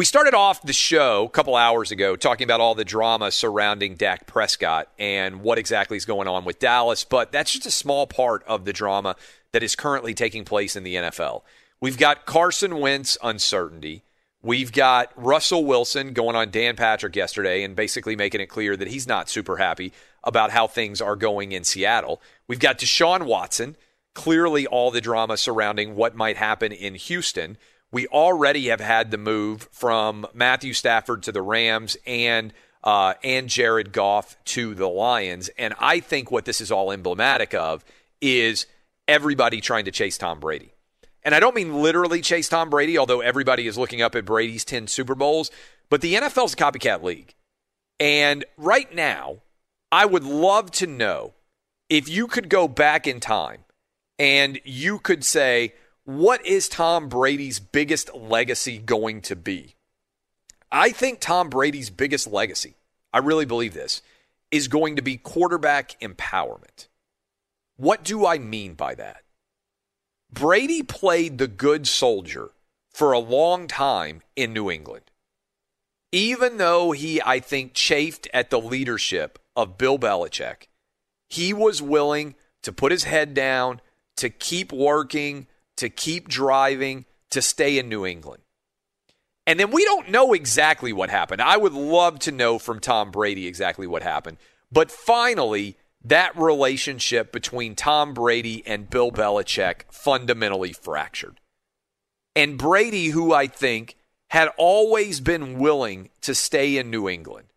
We started off the show a couple hours ago talking about all the drama surrounding Dak Prescott and what exactly is going on with Dallas, but that's just a small part of the drama that is currently taking place in the NFL. We've got Carson Wentz uncertainty. We've got Russell Wilson going on Dan Patrick yesterday and basically making it clear that he's not super happy about how things are going in Seattle. We've got Deshaun Watson, clearly all the drama surrounding what might happen in Houston we already have had the move from Matthew Stafford to the Rams and uh, and Jared Goff to the Lions. And I think what this is all emblematic of is everybody trying to chase Tom Brady. And I don't mean literally chase Tom Brady, although everybody is looking up at Brady's 10 Super Bowls, but the NFL's a copycat league. And right now, I would love to know if you could go back in time and you could say, what is Tom Brady's biggest legacy going to be? I think Tom Brady's biggest legacy, I really believe this, is going to be quarterback empowerment. What do I mean by that? Brady played the good soldier for a long time in New England. Even though he, I think, chafed at the leadership of Bill Belichick, he was willing to put his head down, to keep working, to keep driving, to stay in New England. And then we don't know exactly what happened. I would love to know from Tom Brady exactly what happened. But finally, that relationship between Tom Brady and Bill Belichick fundamentally fractured. And Brady, who I think had always been willing to stay in New England,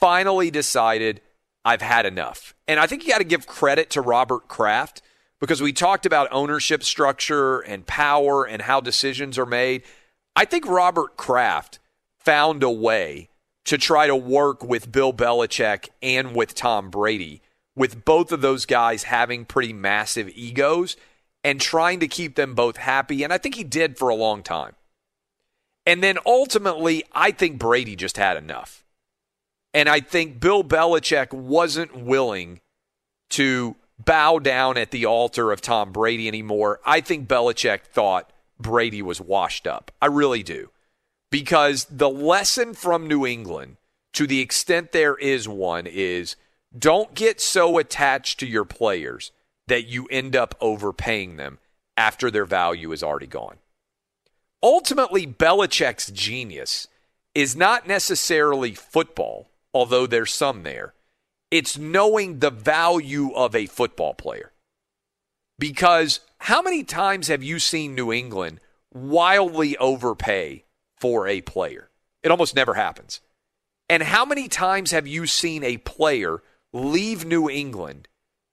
finally decided, I've had enough. And I think you got to give credit to Robert Kraft because we talked about ownership structure and power and how decisions are made. I think Robert Kraft found a way to try to work with Bill Belichick and with Tom Brady, with both of those guys having pretty massive egos and trying to keep them both happy. And I think he did for a long time. And then ultimately, I think Brady just had enough. And I think Bill Belichick wasn't willing to bow down at the altar of Tom Brady anymore. I think Belichick thought Brady was washed up. I really do. Because the lesson from New England, to the extent there is one, is don't get so attached to your players that you end up overpaying them after their value is already gone. Ultimately, Belichick's genius is not necessarily football, although there's some there. It's knowing the value of a football player. Because how many times have you seen New England wildly overpay for a player? It almost never happens. And how many times have you seen a player leave New England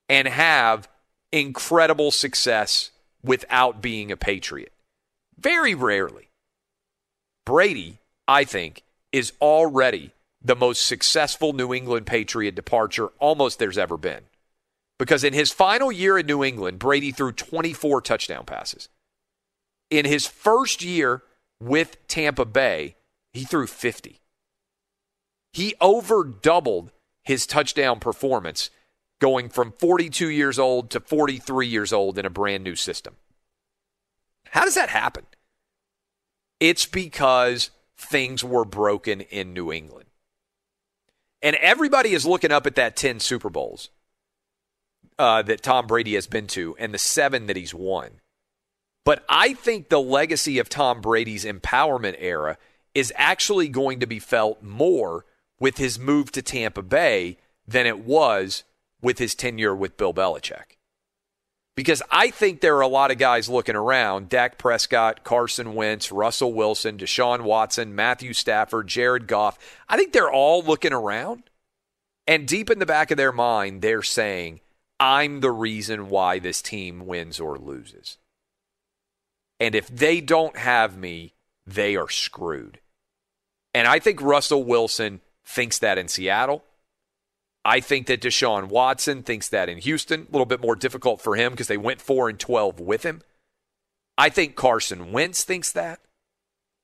and have incredible success without being a Patriot? Very rarely. Brady, I think, is already the most successful New England Patriot departure almost there's ever been. Because in his final year in New England, Brady threw 24 touchdown passes. In his first year with Tampa Bay, he threw 50. He over doubled his touchdown performance going from 42 years old to 43 years old in a brand new system. How does that happen? It's because things were broken in New England. And everybody is looking up at that 10 Super Bowls uh, that Tom Brady has been to and the seven that he's won. But I think the legacy of Tom Brady's empowerment era is actually going to be felt more with his move to Tampa Bay than it was with his tenure with Bill Belichick. Because I think there are a lot of guys looking around Dak Prescott, Carson Wentz, Russell Wilson, Deshaun Watson, Matthew Stafford, Jared Goff. I think they're all looking around. And deep in the back of their mind, they're saying, I'm the reason why this team wins or loses. And if they don't have me, they are screwed. And I think Russell Wilson thinks that in Seattle. I think that Deshaun Watson thinks that in Houston. A little bit more difficult for him because they went 4 and 12 with him. I think Carson Wentz thinks that.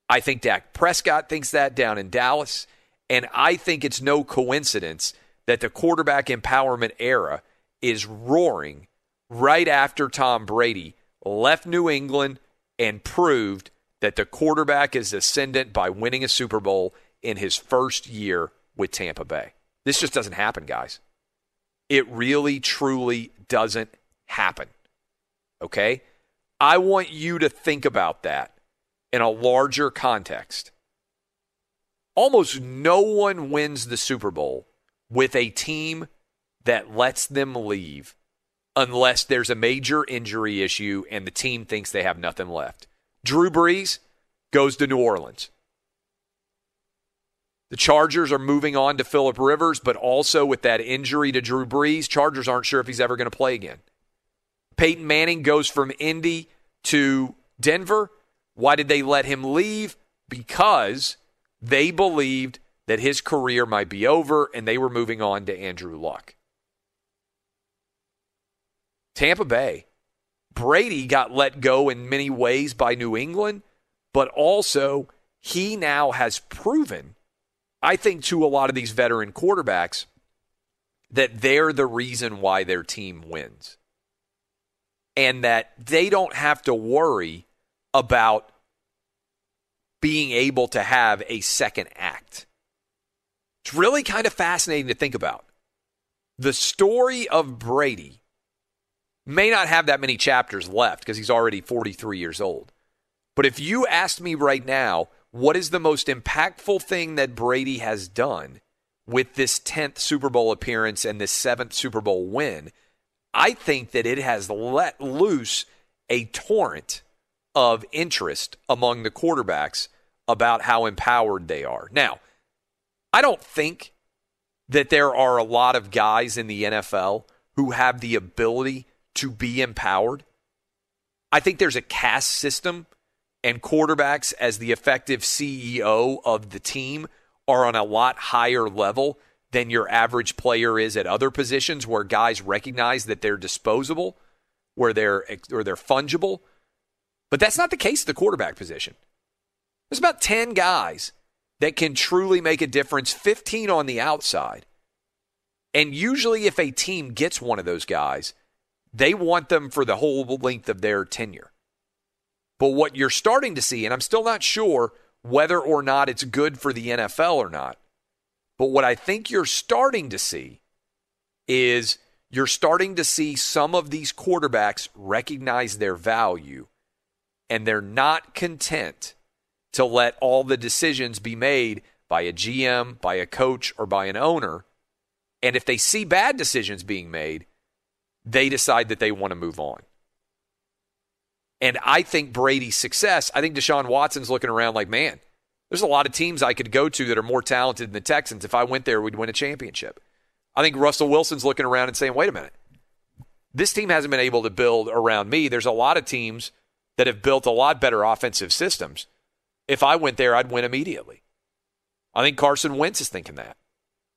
I think Dak Prescott thinks that down in Dallas. And I think it's no coincidence that the quarterback empowerment era is roaring right after Tom Brady left New England and proved that the quarterback is ascendant by winning a Super Bowl in his first year with Tampa Bay. This just doesn't happen, guys. It really, truly doesn't happen. Okay? I want you to think about that in a larger context. Almost no one wins the Super Bowl with a team that lets them leave unless there's a major injury issue and the team thinks they have nothing left. Drew Brees goes to New Orleans. The Chargers are moving on to Philip Rivers, but also with that injury to Drew Brees, Chargers aren't sure if he's ever going to play again. Peyton Manning goes from Indy to Denver. Why did they let him leave? Because they believed that his career might be over and they were moving on to Andrew Luck. Tampa Bay. Brady got let go in many ways by New England, but also he now has proven I think to a lot of these veteran quarterbacks that they're the reason why their team wins. And that they don't have to worry about being able to have a second act. It's really kind of fascinating to think about. The story of Brady may not have that many chapters left because he's already 43 years old. But if you asked me right now, what is the most impactful thing that Brady has done with this 10th Super Bowl appearance and this 7th Super Bowl win? I think that it has let loose a torrent of interest among the quarterbacks about how empowered they are. Now, I don't think that there are a lot of guys in the NFL who have the ability to be empowered. I think there's a caste system and quarterbacks as the effective CEO of the team are on a lot higher level than your average player is at other positions where guys recognize that they're disposable, where they're or they're fungible. But that's not the case at the quarterback position. There's about 10 guys that can truly make a difference, 15 on the outside. And usually if a team gets one of those guys, they want them for the whole length of their tenure. But what you're starting to see, and I'm still not sure whether or not it's good for the NFL or not, but what I think you're starting to see is you're starting to see some of these quarterbacks recognize their value and they're not content to let all the decisions be made by a GM, by a coach, or by an owner. And if they see bad decisions being made, they decide that they want to move on. And I think Brady's success, I think Deshaun Watson's looking around like, man, there's a lot of teams I could go to that are more talented than the Texans. If I went there, we'd win a championship. I think Russell Wilson's looking around and saying, wait a minute, this team hasn't been able to build around me. There's a lot of teams that have built a lot better offensive systems. If I went there, I'd win immediately. I think Carson Wentz is thinking that.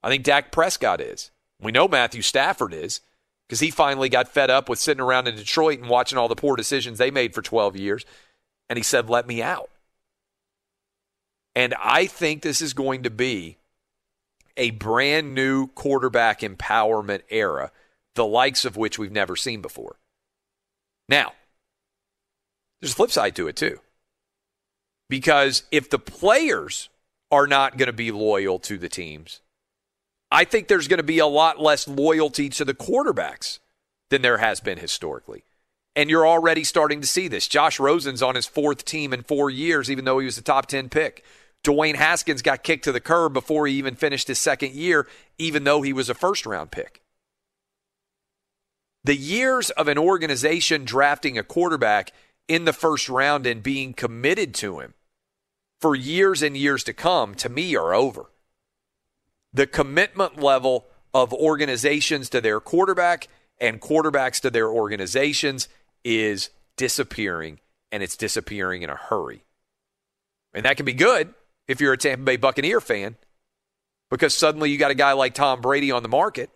I think Dak Prescott is. We know Matthew Stafford is because he finally got fed up with sitting around in Detroit and watching all the poor decisions they made for 12 years. And he said, let me out. And I think this is going to be a brand new quarterback empowerment era, the likes of which we've never seen before. Now, there's a flip side to it, too. Because if the players are not going to be loyal to the teams, I think there's going to be a lot less loyalty to the quarterbacks than there has been historically. And you're already starting to see this. Josh Rosen's on his fourth team in four years, even though he was a top 10 pick. Dwayne Haskins got kicked to the curb before he even finished his second year, even though he was a first round pick. The years of an organization drafting a quarterback in the first round and being committed to him for years and years to come, to me, are over the commitment level of organizations to their quarterback and quarterbacks to their organizations is disappearing, and it's disappearing in a hurry. And that can be good if you're a Tampa Bay Buccaneer fan, because suddenly you got a guy like Tom Brady on the market.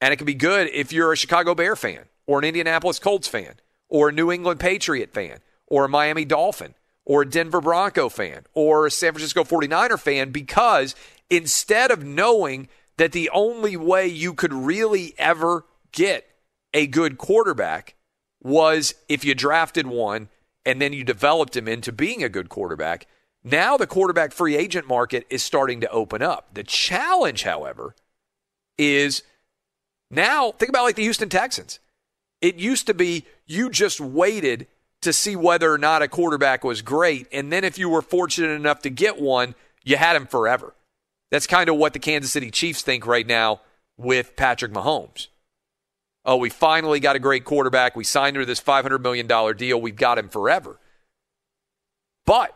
And it can be good if you're a Chicago Bear fan, or an Indianapolis Colts fan, or a New England Patriot fan, or a Miami Dolphin, or a Denver Bronco fan, or a San Francisco 49er fan, because instead of knowing that the only way you could really ever get a good quarterback was if you drafted one and then you developed him into being a good quarterback. Now the quarterback free agent market is starting to open up. The challenge, however, is now think about like the Houston Texans. It used to be you just waited to see whether or not a quarterback was great. And then if you were fortunate enough to get one, you had him forever. That's kind of what the Kansas City Chiefs think right now with Patrick Mahomes. Oh, we finally got a great quarterback. We signed her this $500 million deal. We've got him forever. But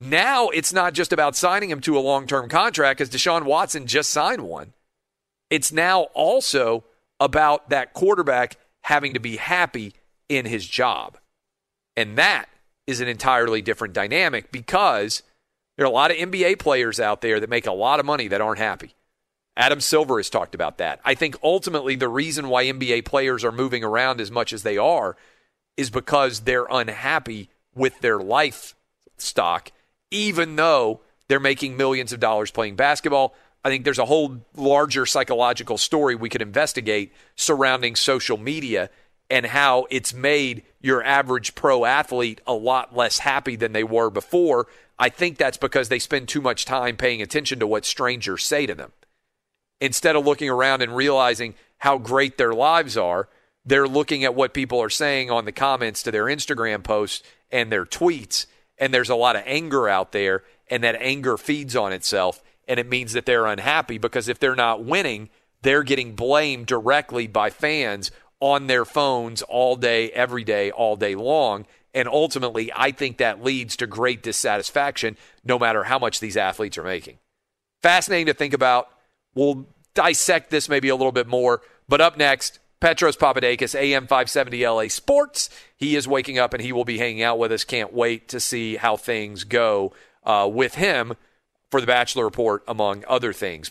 now it's not just about signing him to a long term contract because Deshaun Watson just signed one. It's now also about that quarterback having to be happy in his job. And that is an entirely different dynamic because there are a lot of NBA players out there that make a lot of money that aren't happy. Adam Silver has talked about that. I think ultimately the reason why NBA players are moving around as much as they are is because they're unhappy with their life stock, even though they're making millions of dollars playing basketball. I think there's a whole larger psychological story we could investigate surrounding social media and how it's made your average pro athlete a lot less happy than they were before I think that's because they spend too much time paying attention to what strangers say to them. Instead of looking around and realizing how great their lives are, they're looking at what people are saying on the comments to their Instagram posts and their tweets. And there's a lot of anger out there, and that anger feeds on itself. And it means that they're unhappy because if they're not winning, they're getting blamed directly by fans on their phones all day, every day, all day long. And ultimately, I think that leads to great dissatisfaction no matter how much these athletes are making. Fascinating to think about. We'll dissect this maybe a little bit more. But up next, Petros Papadakis, AM 570 LA Sports. He is waking up and he will be hanging out with us. Can't wait to see how things go uh, with him for the Bachelor Report, among other things.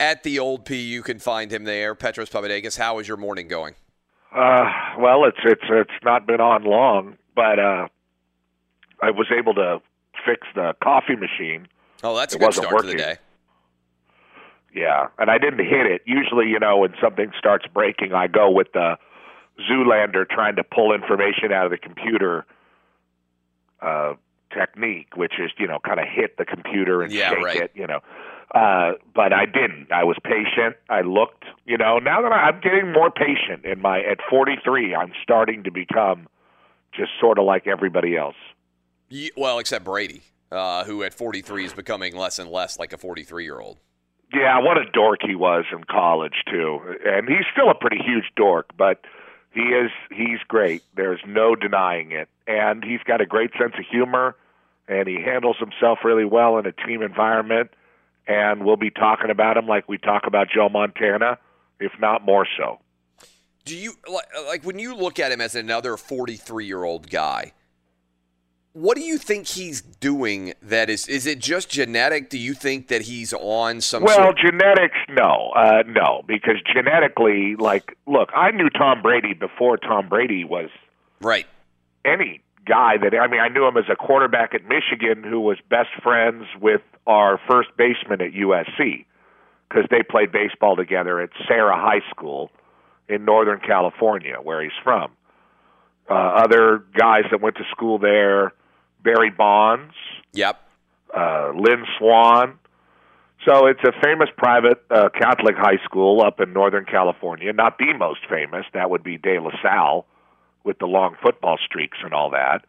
At the old P, you can find him there. Petros Papadakis, how is your morning going? Uh, well, it's it's it's not been on long, but uh, I was able to fix the coffee machine. Oh, that's a It good wasn't start to the day. Yeah, and I didn't hit it. Usually, you know, when something starts breaking, I go with the Zoolander trying to pull information out of the computer uh, technique, which is you know kind of hit the computer and Yeah, shake right. it, you know. Uh, but I didn't. I was patient. I looked. You know, now that I, I'm getting more patient in my at 43, I'm starting to become just sort of like everybody else. Well, except Brady, uh, who at 43 is becoming less and less like a 43 year old. Yeah, what a dork he was in college too, and he's still a pretty huge dork, but he is he's great. There's no denying it, and he's got a great sense of humor, and he handles himself really well in a team environment. And we'll be talking about him like we talk about Joe Montana, if not more so. Do you like, when you look at him as another 43 year old guy? what do you think he's doing that is is it just genetic? Do you think that he's on some Well, sort genetics, no, uh, no, because genetically, like, look, I knew Tom Brady before Tom Brady was right. any guy that I mean, I knew him as a quarterback at Michigan who was best friends with our first baseman at USC because they played baseball together at Serra High School in Northern California, where he's from. Uh, other guys that went to school there, Barry Bonds, Yep. uh, Lynn Swann. So it's a famous private uh, Catholic high school up in Northern California. Not the most famous. That would be De La Salle with the long football streaks and all that.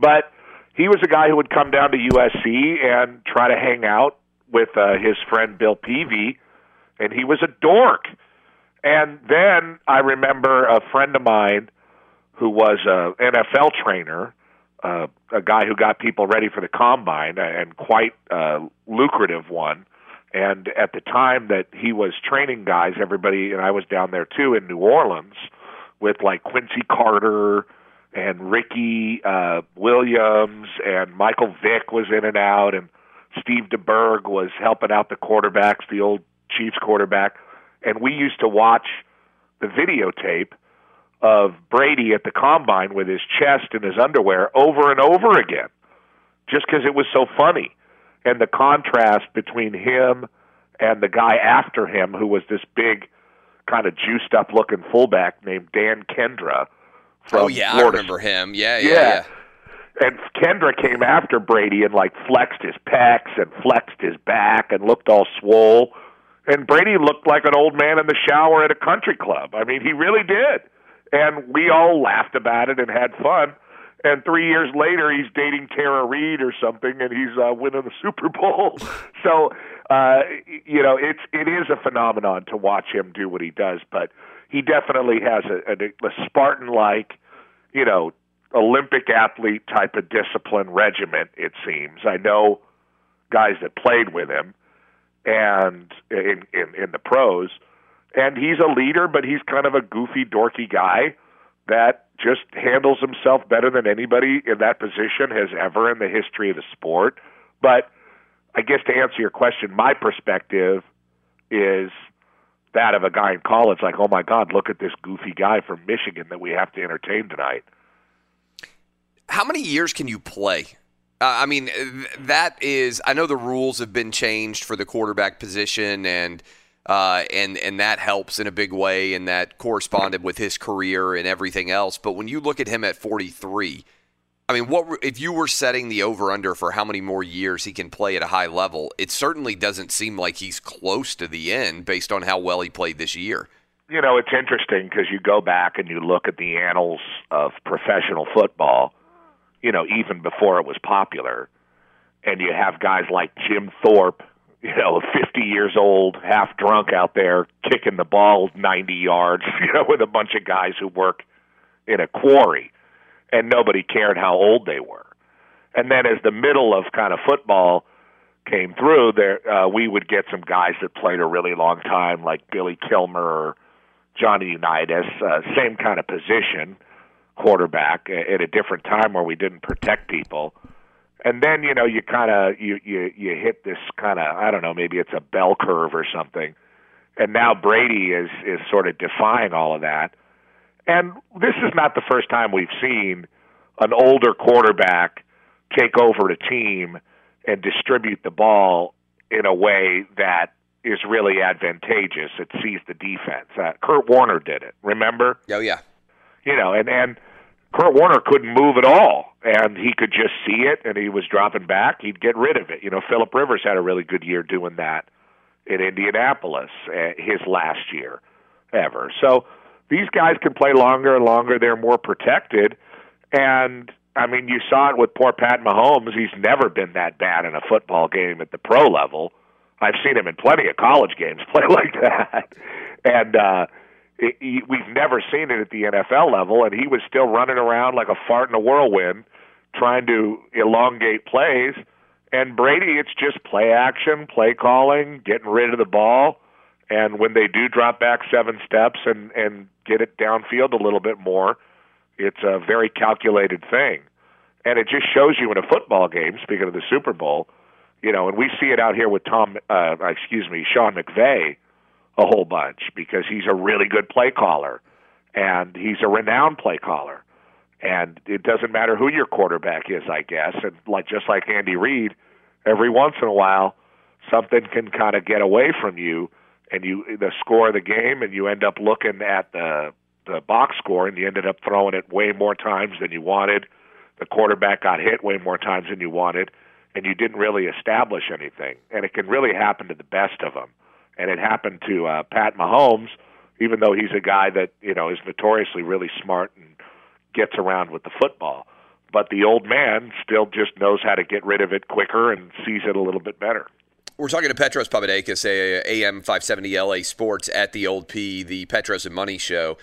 But he was a guy who would come down to USC and try to hang out with uh, his friend Bill Peavy, and he was a dork. And then I remember a friend of mine who was a NFL trainer, uh, a guy who got people ready for the combine, and quite a lucrative one. And at the time that he was training guys, everybody, and I was down there too in New Orleans with like Quincy Carter and Ricky uh, Williams and Michael Vick was in and out, and Steve DeBerg was helping out the quarterbacks, the old Chiefs quarterback. And we used to watch the videotape of Brady at the combine with his chest in his underwear over and over again, just because it was so funny. And the contrast between him and the guy after him, who was this big, kind of juiced up looking fullback named Dan Kendra. From Oh yeah, I Florida remember him. Yeah, yeah, yeah. yeah. And Kendra came after Brady and like flexed his pecs and flexed his back and looked all swole. And Brady looked like an old man in the shower at a country club. I mean, he really did. And we all laughed about it and had fun. And three years later, he's dating Tara Reid or something, and he's uh, winning the Super Bowl. so, uh, you know, it's it is a phenomenon to watch him do what he does. But he definitely has a, a, a Spartan-like, you know, Olympic athlete type of discipline regiment. It seems. I know guys that played with him, and in in, in the pros, and he's a leader, but he's kind of a goofy, dorky guy that just handles himself better than anybody in that position has ever in the history of the sport. But I guess to answer your question, my perspective is that of a guy in college, like, oh my God, look at this goofy guy from Michigan that we have to entertain tonight. How many years can you play? Uh, I mean, that is. I know the rules have been changed for the quarterback position, and uh, and and that helps in a big way, and that corresponded with his career and everything else. But when you look at him at 43, I mean, what if you were setting the over under for how many more years he can play at a high level? It certainly doesn't seem like he's close to the end based on how well he played this year. You know, it's interesting because you go back and you look at the annals of professional football, you know, even before it was popular, and you have guys like Jim Thorpe, you know, 50 years old, half drunk out there kicking the ball 90 yards, you know, with a bunch of guys who work in a quarry, and nobody cared how old they were. And then as the middle of kind of football came through, there uh, we would get some guys that played a really long time, like Billy Kilmer or Johnny Unitas, uh, same kind of position, quarterback at a different time where we didn't protect people. And then you know you kind of you you you hit this kind of I don't know maybe it's a bell curve or something, and now Brady is is sort of defying all of that. And this is not the first time we've seen an older quarterback take over a team and distribute the ball in a way that is really advantageous. It sees the defense. Uh, Kurt Warner did it. Remember? Oh yeah. You know, and and Kurt Warner couldn't move at all, and he could just see it, and he was dropping back. He'd get rid of it. You know, Philip Rivers had a really good year doing that in Indianapolis, uh, his last year ever. So these guys can play longer and longer. They're more protected, and I mean, you saw it with poor Pat Mahomes. He's never been that bad in a football game at the pro level. I've seen him in plenty of college games play like that, and uh, it, he, we've never seen it at the NFL level. And he was still running around like a fart in a whirlwind, trying to elongate plays. And Brady, it's just play action, play calling, getting rid of the ball. And when they do drop back seven steps and and get it downfield a little bit more, it's a very calculated thing. and it just shows you in a football game. Speaking of the Super Bowl, you know, and we see it out here with Tom, uh, excuse me, Sean McVay, a whole bunch because he's a really good play caller, and he's a renowned play caller, and it doesn't matter who your quarterback is, I guess, and like just like Andy Reid, every once in a while, something can kind of get away from you, and you the score of the game, and you end up looking at the the box score, and you ended up throwing it way more times than you wanted. The quarterback got hit way more times than you wanted, and you didn't really establish anything. And it can really happen to the best of them. And it happened to uh, Pat Mahomes, even though he's a guy that you know is notoriously really smart and gets around with the football. But the old man still just knows how to get rid of it quicker and sees it a little bit better. We're talking to Petros Papadakis, AM 570 LA Sports at the Old P, the Petros and Money Show.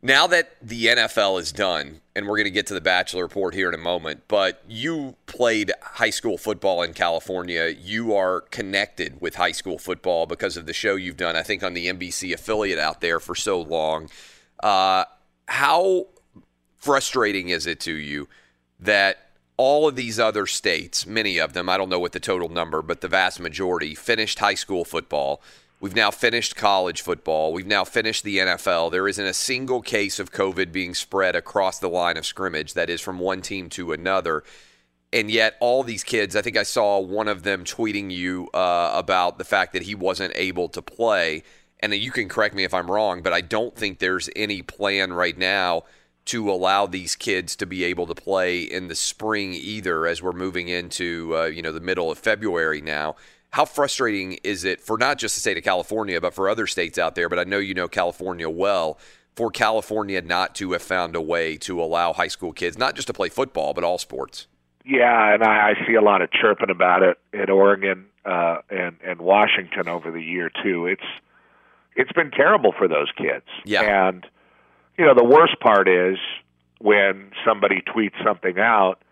Now that the NFL is done, and we're going to get to the Bachelor Report here in a moment, but you played high school football in California. You are connected with high school football because of the show you've done, I think, on the NBC affiliate out there for so long. Uh, how frustrating is it to you that all of these other states, many of them, I don't know what the total number, but the vast majority, finished high school football? We've now finished college football. We've now finished the NFL. There isn't a single case of COVID being spread across the line of scrimmage, that is from one team to another. And yet, all these kids, I think I saw one of them tweeting you uh, about the fact that he wasn't able to play. And you can correct me if I'm wrong, but I don't think there's any plan right now to allow these kids to be able to play in the spring either as we're moving into uh, you know the middle of February now how frustrating is it for not just the state of California, but for other states out there? But I know you know California well. For California not to have found a way to allow high school kids not just to play football, but all sports. Yeah, and I, I see a lot of chirping about it in Oregon uh, and and Washington over the year too. It's it's been terrible for those kids. Yeah. And you know the worst part is when somebody tweets something out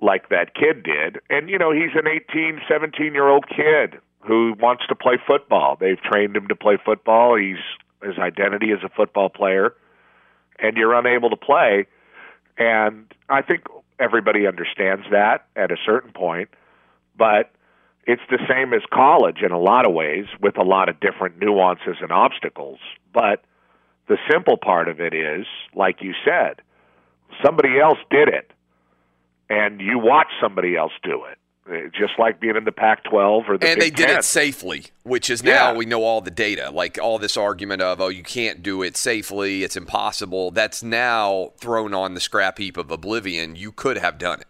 like that kid did. And, you know, he's an 18, 17 year old kid who wants to play football. They've trained him to play football. He's his identity is a football player, and you're unable to play. And I think everybody understands that at a certain point, but it's the same as college in a lot of ways with a lot of different nuances and obstacles. But the simple part of it is, like you said, somebody else did it and you watch somebody else do it. Uh, just like being in the Pac-12 or the and Big they did 10. it safely, which is now Yeah. we know all the data. Like all this argument of oh you can't do it safely, it's impossible. That's now thrown on the scrap heap of oblivion. You could have done it.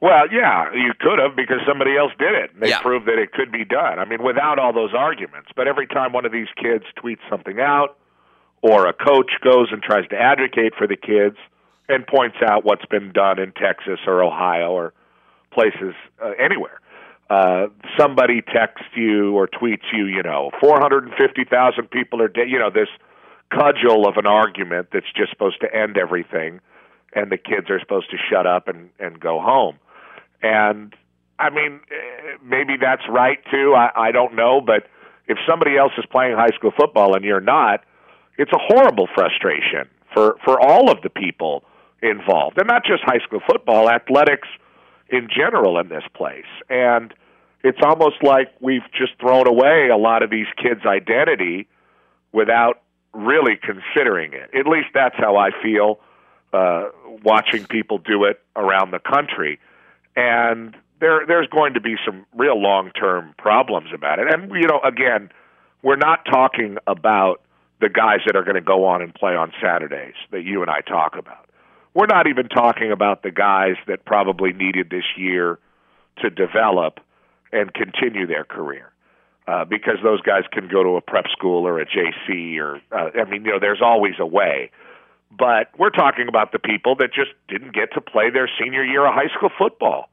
Well, yeah, you could have because somebody else did it. They Yeah. proved that it could be done. I mean, without all those arguments. But every time one of these kids tweets something out, or a coach goes and tries to advocate for the kids and points out what's been done in Texas or Ohio or places uh, anywhere. Uh, somebody texts you or tweets you, you know, 450,000 people are dead. You know, this cudgel of an argument that's just supposed to end everything, and the kids are supposed to shut up and, and go home. And I mean, eh, maybe that's right too. I, I don't know, but if somebody else is playing high school football and you're not, it's a horrible frustration for for all of the people involved, and not just high school football, athletics in general in this place. And it's almost like we've just thrown away a lot of these kids' identity without really considering it. At least that's how I feel uh, watching people do it around the country. And there, there's going to be some real long-term problems about it. And you know, again, we're not talking about the guys that are going to go on and play on Saturdays that you and I talk about. We're not even talking about the guys that probably needed this year to develop and continue their career. Uh, because those guys can go to a prep school or a JC or uh, I mean, you know, there's always a way. But we're talking about the people that just didn't get to play their senior year of high school football,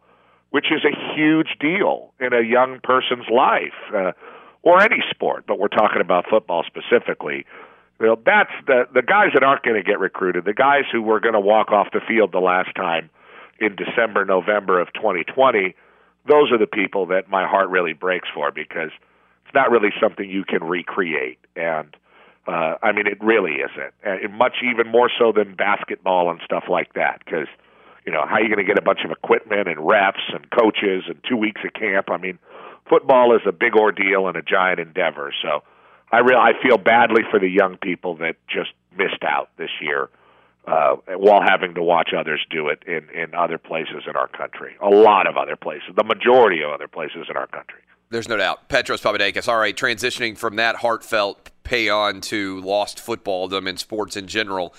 which is a huge deal in a young person's life uh, or any sport. But we're talking about football specifically. You know, that's the the guys that aren't going to get recruited, the guys who were going to walk off the field the last time in December, November of 2020. Those are the people that my heart really breaks for because it's not really something you can recreate. And uh, I mean, it really isn't. And much even more so than basketball and stuff like that. Because you know, how are you going to get a bunch of equipment and refs and coaches and two weeks of camp? I mean, football is a big ordeal and a giant endeavor. So I real I feel badly for the young people that just missed out this year uh, while having to watch others do it in in other places in our country. A lot of other places, the majority of other places in our country. There's no doubt. Petros Papadakis. All right, transitioning from that heartfelt pay on to lost footballdom and sports in general,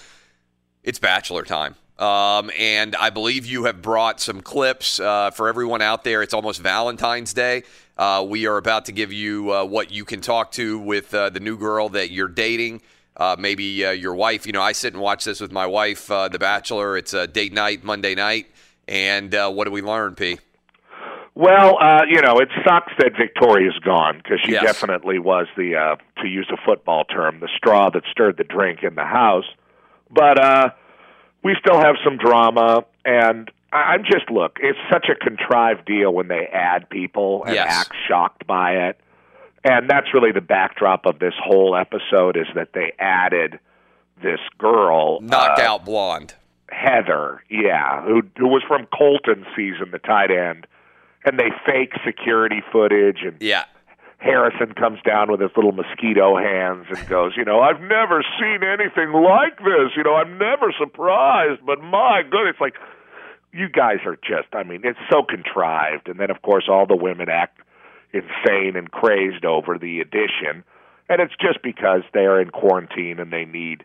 it's bachelor time. Um, and I believe you have brought some clips uh, for everyone out there. It's almost Valentine's Day. Uh, we are about to give you uh, what you can talk to with uh, the new girl that you're dating. Uh, maybe uh, your wife. You know, I sit and watch this with my wife, The Bachelor. It's a date night, Monday night. And what do we learn, P? Well, uh, you know, it sucks that Victoria's gone because she Yes. definitely was the, uh, to use a football term, the straw that stirred the drink in the house. But uh, we still have some drama, and I'm just look. It's such a contrived deal when they add people and Yes. act shocked by it, and that's really the backdrop of this whole episode is that they added this girl, uh, Knockout blonde. Heather, yeah, who who was from Colton season, the tight end, and they fake security footage, and Yeah. Harrison comes down with his little mosquito hands and goes, you know, I've never seen anything like this. You know, I'm never surprised, but my goodness, like you guys are just, I mean, it's so contrived, and then of course all the women act insane and crazed over the addition, and it's just because they are in quarantine and they need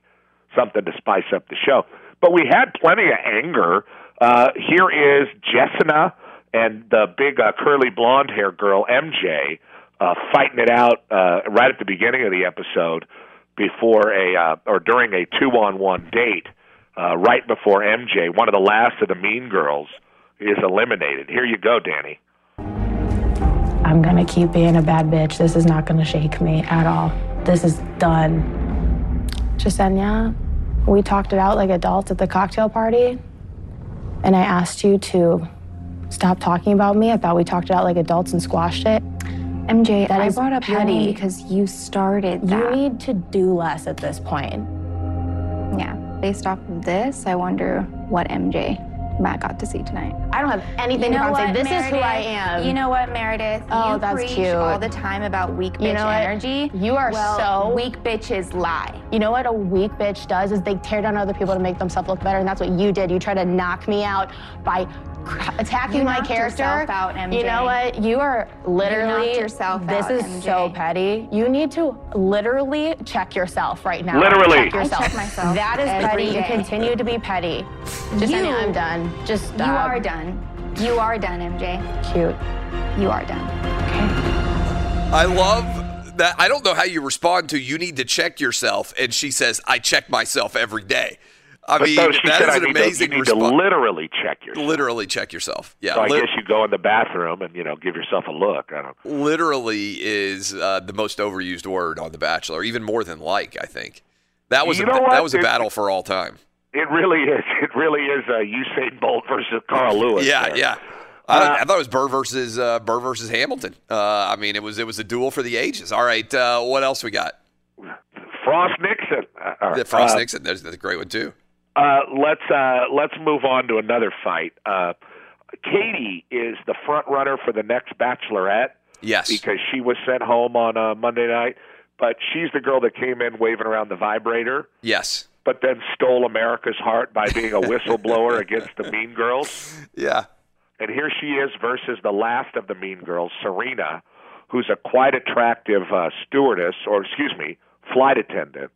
something to spice up the show. But we had plenty of anger. Uh, here is Jessenia and the big uh, curly blonde hair girl MJ uh, fighting it out uh, right at the beginning of the episode before a uh, or during a two on one date. Uh, right before MJ, one of the last of the Mean Girls, is eliminated. Here you go, Danny. I'm gonna keep being a bad bitch. This is not gonna shake me at all. This is done. Jessenia, we talked it out like adults at the cocktail party, and I asked you to stop talking about me. I thought we talked it out like adults and squashed it. MJ, That I brought up your petty. because you started You need to do less at this point. yeah. Based off of this, I wonder what MJ Matt got to see tonight. I don't have anything to say. This is who I am. You know what, Meredith? Oh, you that's preach cute. all the time about weak bitch You know energy. You are well, so- weak bitches lie. You know what a weak bitch does is they tear down other people to make themselves look better, and that's what you did. You tried to knock me out by attacking You my character. yourself out, MJ. You know what? You are literally. knocked yourself this out, is MJ. so petty. You need to literally check yourself right now. Literally. Check yourself. I check myself That is every petty. You continue to be petty. Just You- I'm done. Just You are done. You are done, MJ. Cute. You are done. Okay. I love that. I don't know how you respond to you need to check yourself. And she says, I check myself every day. I But mean, no, that said is an need to- amazing you need to literally check yourself. Literally check yourself. Yeah. So I lit- guess you go in the bathroom and you know give yourself a look. I don't. literally is uh, the most overused word on The Bachelor, even more than like, I think. That was, You a, that was a battle for all time. It really is. It really is uh, Usain Bolt versus Carl Lewis. Yeah, there. yeah. I, I thought it was Burr versus uh, Burr versus Hamilton. Uh, I mean, it was it was a duel for the ages. All right, uh, what else we got? Frost Nixon. Uh. The Frost Uh, Nixon. There's, that's a great one too. Uh, let's uh, let's move on to another fight. Uh, Katie is the front runner for the next Bachelorette Yes. because she was sent home on uh, Monday night, but she's the girl that came in waving around the vibrator, Yes. but then stole America's heart by being a whistleblower against the Mean Girls. Yeah. And here she is versus the last of the Mean Girls, Serena, who's a quite attractive uh, stewardess, or excuse me, flight attendant.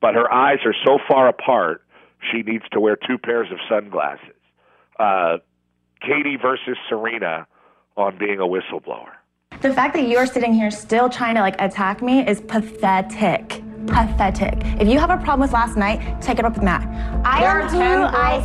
But her eyes are so far apart, she needs to wear two pairs of sunglasses. Uh, Katie versus Serena on being a whistleblower. The fact that you're sitting here still trying to like attack me is pathetic. Pathetic. If you have a problem with last night, take it up with Matt. I There am are who I am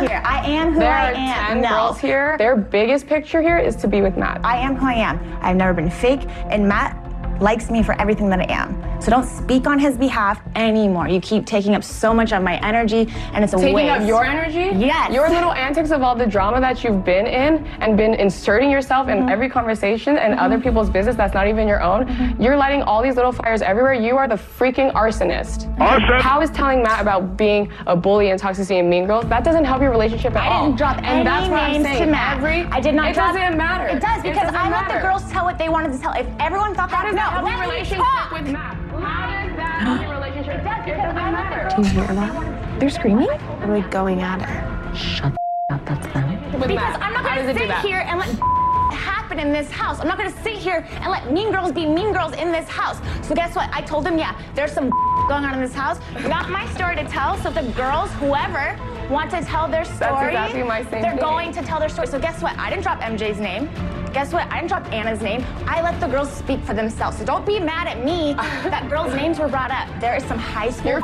here. here. I am who there I are am. 10 no. girls here. Their biggest picture here is to be with Matt. I am who I am. I've never been fake, and Matt likes me for everything that I am. So don't speak on his behalf anymore. You keep taking up so much of my energy, and it's a Taking waste. up your energy? Yes. Your little antics of all the drama that you've been in and been inserting yourself Mm-hmm. in every conversation and other people's business that's not even your own. You're lighting all these little fires everywhere. You are the freaking arsonist. Arson? How is telling Matt about being a bully and toxicity and mean girls? That doesn't help your relationship at I all. didn't drop and any that's what I'm names saying. to Matt. Every, I did not It drop. doesn't matter. It does because doesn't I let matter. the girls tell what they wanted to tell. If everyone thought How that, does no, that help let relationship talk. with Matt? How does that help your relationship? It does because doesn't I let the matter. Do you hear that? They're screaming? They're like going at it. Shut the up, that's them. With Because Matt. I'm not going to sit here and let happen in this house. I'm not going to sit here and let mean girls be mean girls in this house. So guess what? I told them, yeah, there's some going on in this house. Not my story to tell. So the girls, whoever, want to tell their story, exactly my same they're thing. going to tell their story. So guess what? I didn't drop MJ's name. Guess what? I didn't drop Anna's name. I let the girls speak for themselves. So don't be mad at me that girls' names were brought up. There is some high school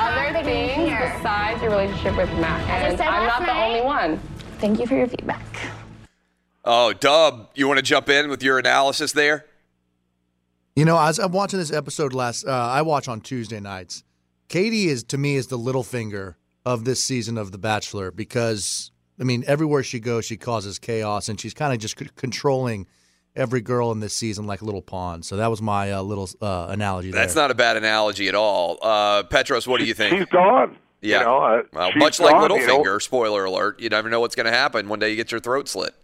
Other things here. besides your relationship with Matt. As I And said I'm last not the only one. Thank you for your feedback. Oh, Dub, you want to jump in with your analysis there? You know, as I'm watching this episode last, uh, I watch on Tuesday nights. Katie is to me is the Littlefinger of this season of The Bachelor because I mean, everywhere she goes, she causes chaos, and she's kind of just c- controlling every girl in this season like a little pawn. So that was my uh, little uh, analogy. That's there. not a bad analogy at all. Uh, Petros, what do you think? She's gone. Yeah. You know, uh, well, she's much like gone, you know. Littlefinger, spoiler alert, you never know what's going to happen. One day you get your throat slit.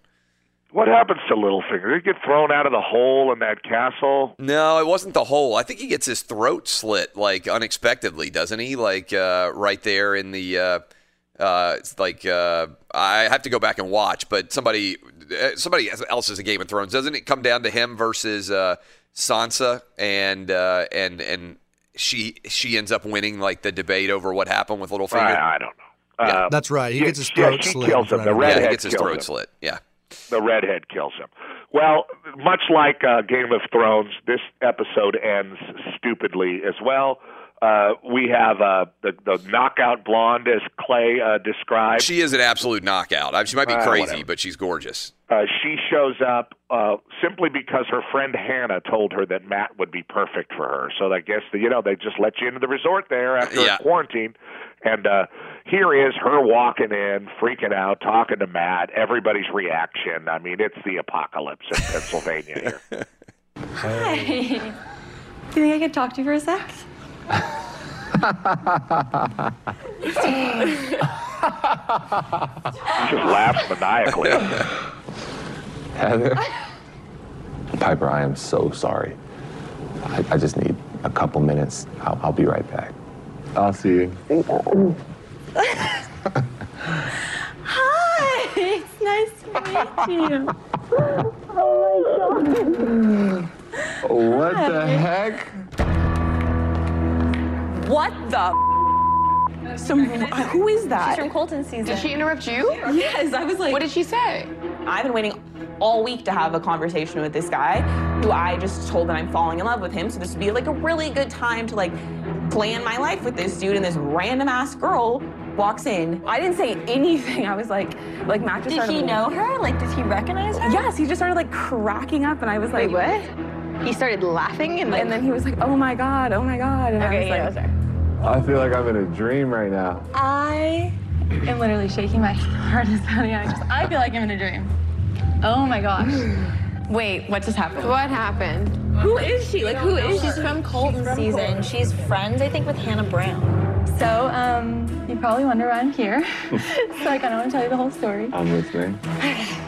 What happens to Littlefinger? Did he get thrown out of the hole in that castle? No, it wasn't the hole. I think he gets his throat slit like unexpectedly, doesn't he? Like uh, right there in the. Uh, uh, it's like uh, I have to go back and watch, but somebody, uh, somebody else is a Game of Thrones. Doesn't it come down to him versus uh, Sansa, and uh, and and she she ends up winning like the debate over what happened with Littlefinger. I, I don't know. Yeah. Uh, That's right. He yeah, gets his throat she slit. kills him. The of yeah, he gets his throat him. slit. Yeah. the redhead kills him. Well, much like uh, Game of Thrones, this episode ends stupidly as well. Uh, we have uh, the the knockout blonde, as Clay uh, described. She is an absolute knockout. I she might be Uh, crazy, whatever. but she's gorgeous. Uh, she shows up uh, simply because her friend Hannah told her that Matt would be perfect for her. So I guess you know they just let you into the resort there after Yeah. quarantine. And uh, here is her walking in, freaking out, talking to Matt. Everybody's reaction. I mean, it's the apocalypse in Pennsylvania here. Hi. You think I could talk to you for a sec? She just laughs maniacally. Heather? Piper, I am so sorry. I, I just need a couple minutes. I'll, I'll be right back. I'll see you. Hi. It's nice to meet you. Oh what the heck? What the? Some, who is that? She's from Colton season. Did she interrupt you? Yes, I was like. What did she say? I've been waiting all week to have a conversation with this guy who I just told that I'm falling in love with him. So this would be like a really good time to like plan my life with this dude and this random ass girl walks in. I didn't say anything. I was like, like Matt just Did started. he know her? Like, did he recognize her? Yes, he just started like cracking up and I was like, Wait, what? He started laughing and like. And then he was like, oh my God, oh my God. And I Okay, was yeah, like, it. I feel like I'm in a dream right now. I am literally shaking my hardest honey. I just, I feel like I'm in a dream. Oh my gosh. Wait, what just happened? What happened? Who is she? Like, who is she? She's from Colton season. She's friends, I think, with Hannah Brown. So, um, you probably wonder why I'm here. so I kind of want to tell you the whole story. I'm listening.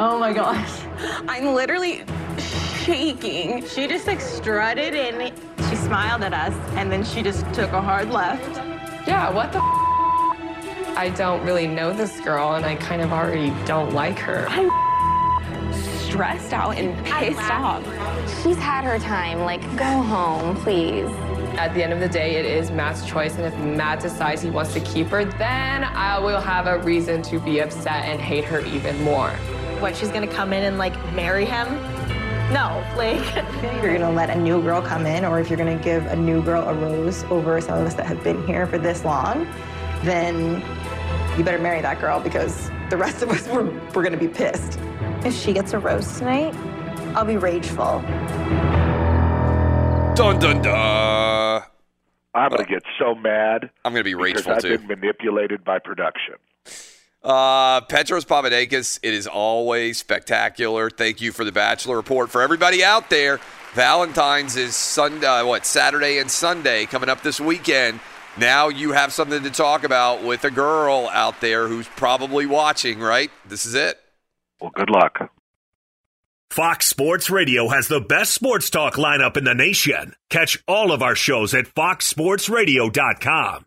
Oh my gosh. I'm literally shaking. She just like strutted in. She smiled at us, and then she just took a hard left. Yeah, what the I don't really know this girl and I kind of already don't like her. I'm stressed out and pissed off. She's had her time. Like, go home, please. At the end of the day, it is Matt's choice, and if Matt decides he wants to keep her, then I will have a reason to be upset and hate her even more. What, she's gonna come in and like marry him? No, like. If you're gonna let a new girl come in, or if you're gonna give a new girl a rose over some of us that have been here for this long, then you better marry that girl because the rest of us, we're, we're gonna be pissed. If she gets a rose tonight, I'll be rageful. Dun dun dun. I'm going to get so mad. I'm going to be because rageful I've too. been manipulated by production. Uh, Petros Papadakis, it is always spectacular. Thank you for the Bachelor Report. For everybody out there, Valentine's is Sunday, uh, what, Saturday and Sunday coming up this weekend. Now you have something to talk about with a girl out there who's probably watching, right? This is it. Well, good luck. Fox Sports Radio has the best sports talk lineup in the nation. Catch all of our shows at foxsportsradio.com.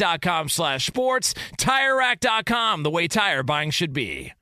TireRack.com slash sports. TireRack.com, the way tire buying should be.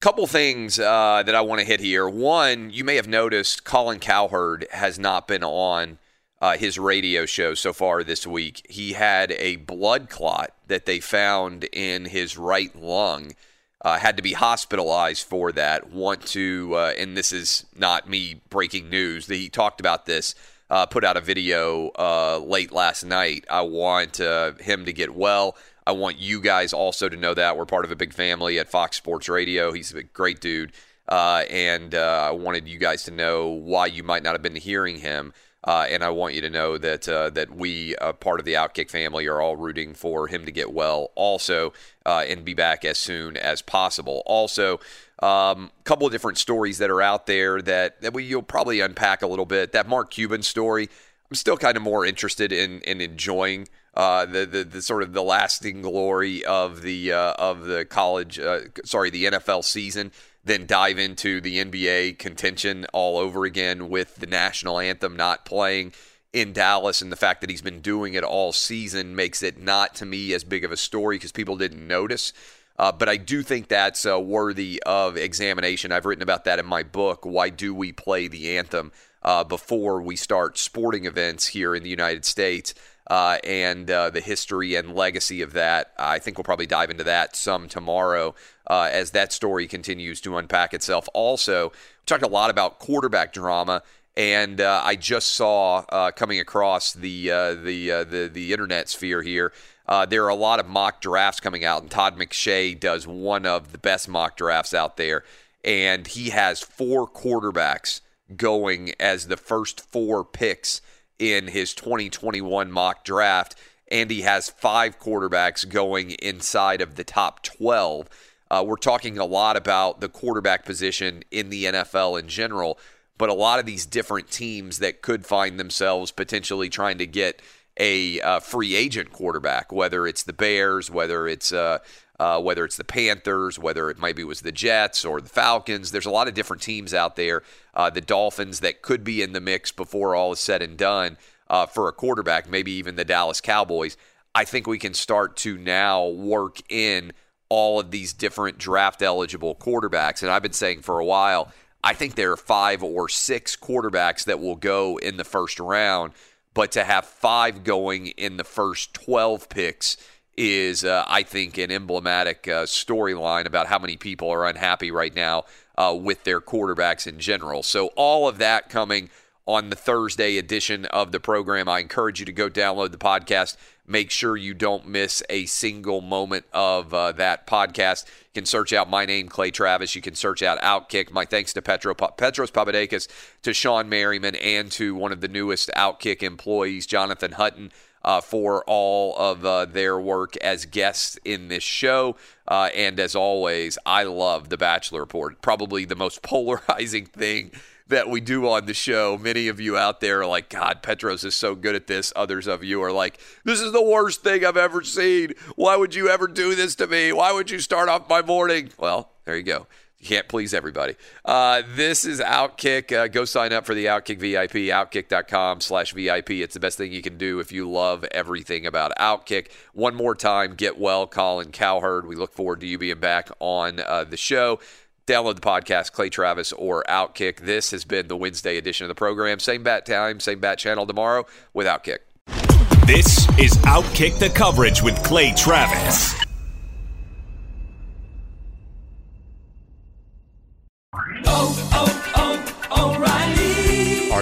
Couple things uh, that I want to hit here. One, you may have noticed Colin Cowherd has not been on uh, his radio show so far this week. He had a blood clot that they found in his right lung. Uh, had to be hospitalized for that. Want to, uh, and this is not me breaking news. He talked about this. Uh, put out a video uh, late last night. I want uh, him to get well. I want you guys also to know that we're part of a big family at Fox Sports Radio. He's a great dude, uh, and I wanted you guys to know why you might not have been hearing him. Uh, and I want you to know that uh, that we, uh, part of the Outkick family, are all rooting for him to get well, also, uh, and be back as soon as possible. Also, a um, couple of different stories that are out there that that we you'll probably unpack a little bit. That Mark Cuban story, I'm still kind of more interested in in enjoying. Uh, the, the the sort of the lasting glory of the uh, of the college, sorry, the NFL season then dive into the NBA contention all over again with the national anthem not playing in Dallas and the fact that he's been doing it all season makes it not to me as big of a story because people didn't notice. Uh, but I do think that's uh, worthy of examination. I've written about that in my book, Why Do We Play the Anthem, uh, before we start sporting events here in the United States. Uh, and uh, the history and legacy of that. I think we'll probably dive into that some tomorrow uh, as that story continues to unpack itself. Also, we talked a lot about quarterback drama. And I just saw coming across the the, the the internet sphere here. There are a lot of mock drafts coming out, and Todd McShay does one of the best mock drafts out there. And he has four quarterbacks going as the first four picks in his 2021 mock draft, and he has five quarterbacks going inside of the top 12. Uh, we're talking a lot about the quarterback position in the NFL in general, but a lot of these different teams that could find themselves potentially trying to get a uh, free agent quarterback, whether it's the Bears, whether it's uh, uh, whether it's the Panthers, whether it maybe was the Jets or the Falcons. There's a lot of different teams out there, uh, the Dolphins that could be in the mix before all is said and done uh, for a quarterback, maybe even the Dallas Cowboys. I think we can start to now work in all of these different draft eligible quarterbacks. And I've been saying for a while, I think there are five or six quarterbacks that will go in the first round, but to have five going in the first 12 picks is, uh, I think, an emblematic uh, storyline about how many people are unhappy right now uh, with their quarterbacks in general. So, all of that coming on the Thursday edition of the program. I encourage you to go download the podcast Make sure you don't miss a single moment of uh, that podcast. You can search out my name, Clay Travis. You can search out Outkick. My thanks to Petro, Petros Papadakis, to Shawne Merriman, and to one of the newest Outkick employees, Jonathan Hutton. Uh, for all of uh, their work as guests in this show. Uh, and as always, I love The Bachelor Report. Probably the most polarizing thing that we do on the show. Many of you out there are like, God, Petros is so good at this. Others of you are like, this is the worst thing I've ever seen. Why would you ever do this to me? Why would you start off my morning? Well, there you go. You can't please everybody. Uh, this is Outkick. Uh, go sign up for the Outkick VIP, outkick.com slash VIP. It's the best thing you can do if you love everything about Outkick. One more time, get well, Colin Cowherd. We look forward to you being back on uh, the show. Download the podcast, Clay Travis or Outkick. This has been the Wednesday edition of the program. Same bat time, same bat channel tomorrow with Outkick. This is Outkick the coverage with Clay Travis. Oh, oh, oh, O'Reilly.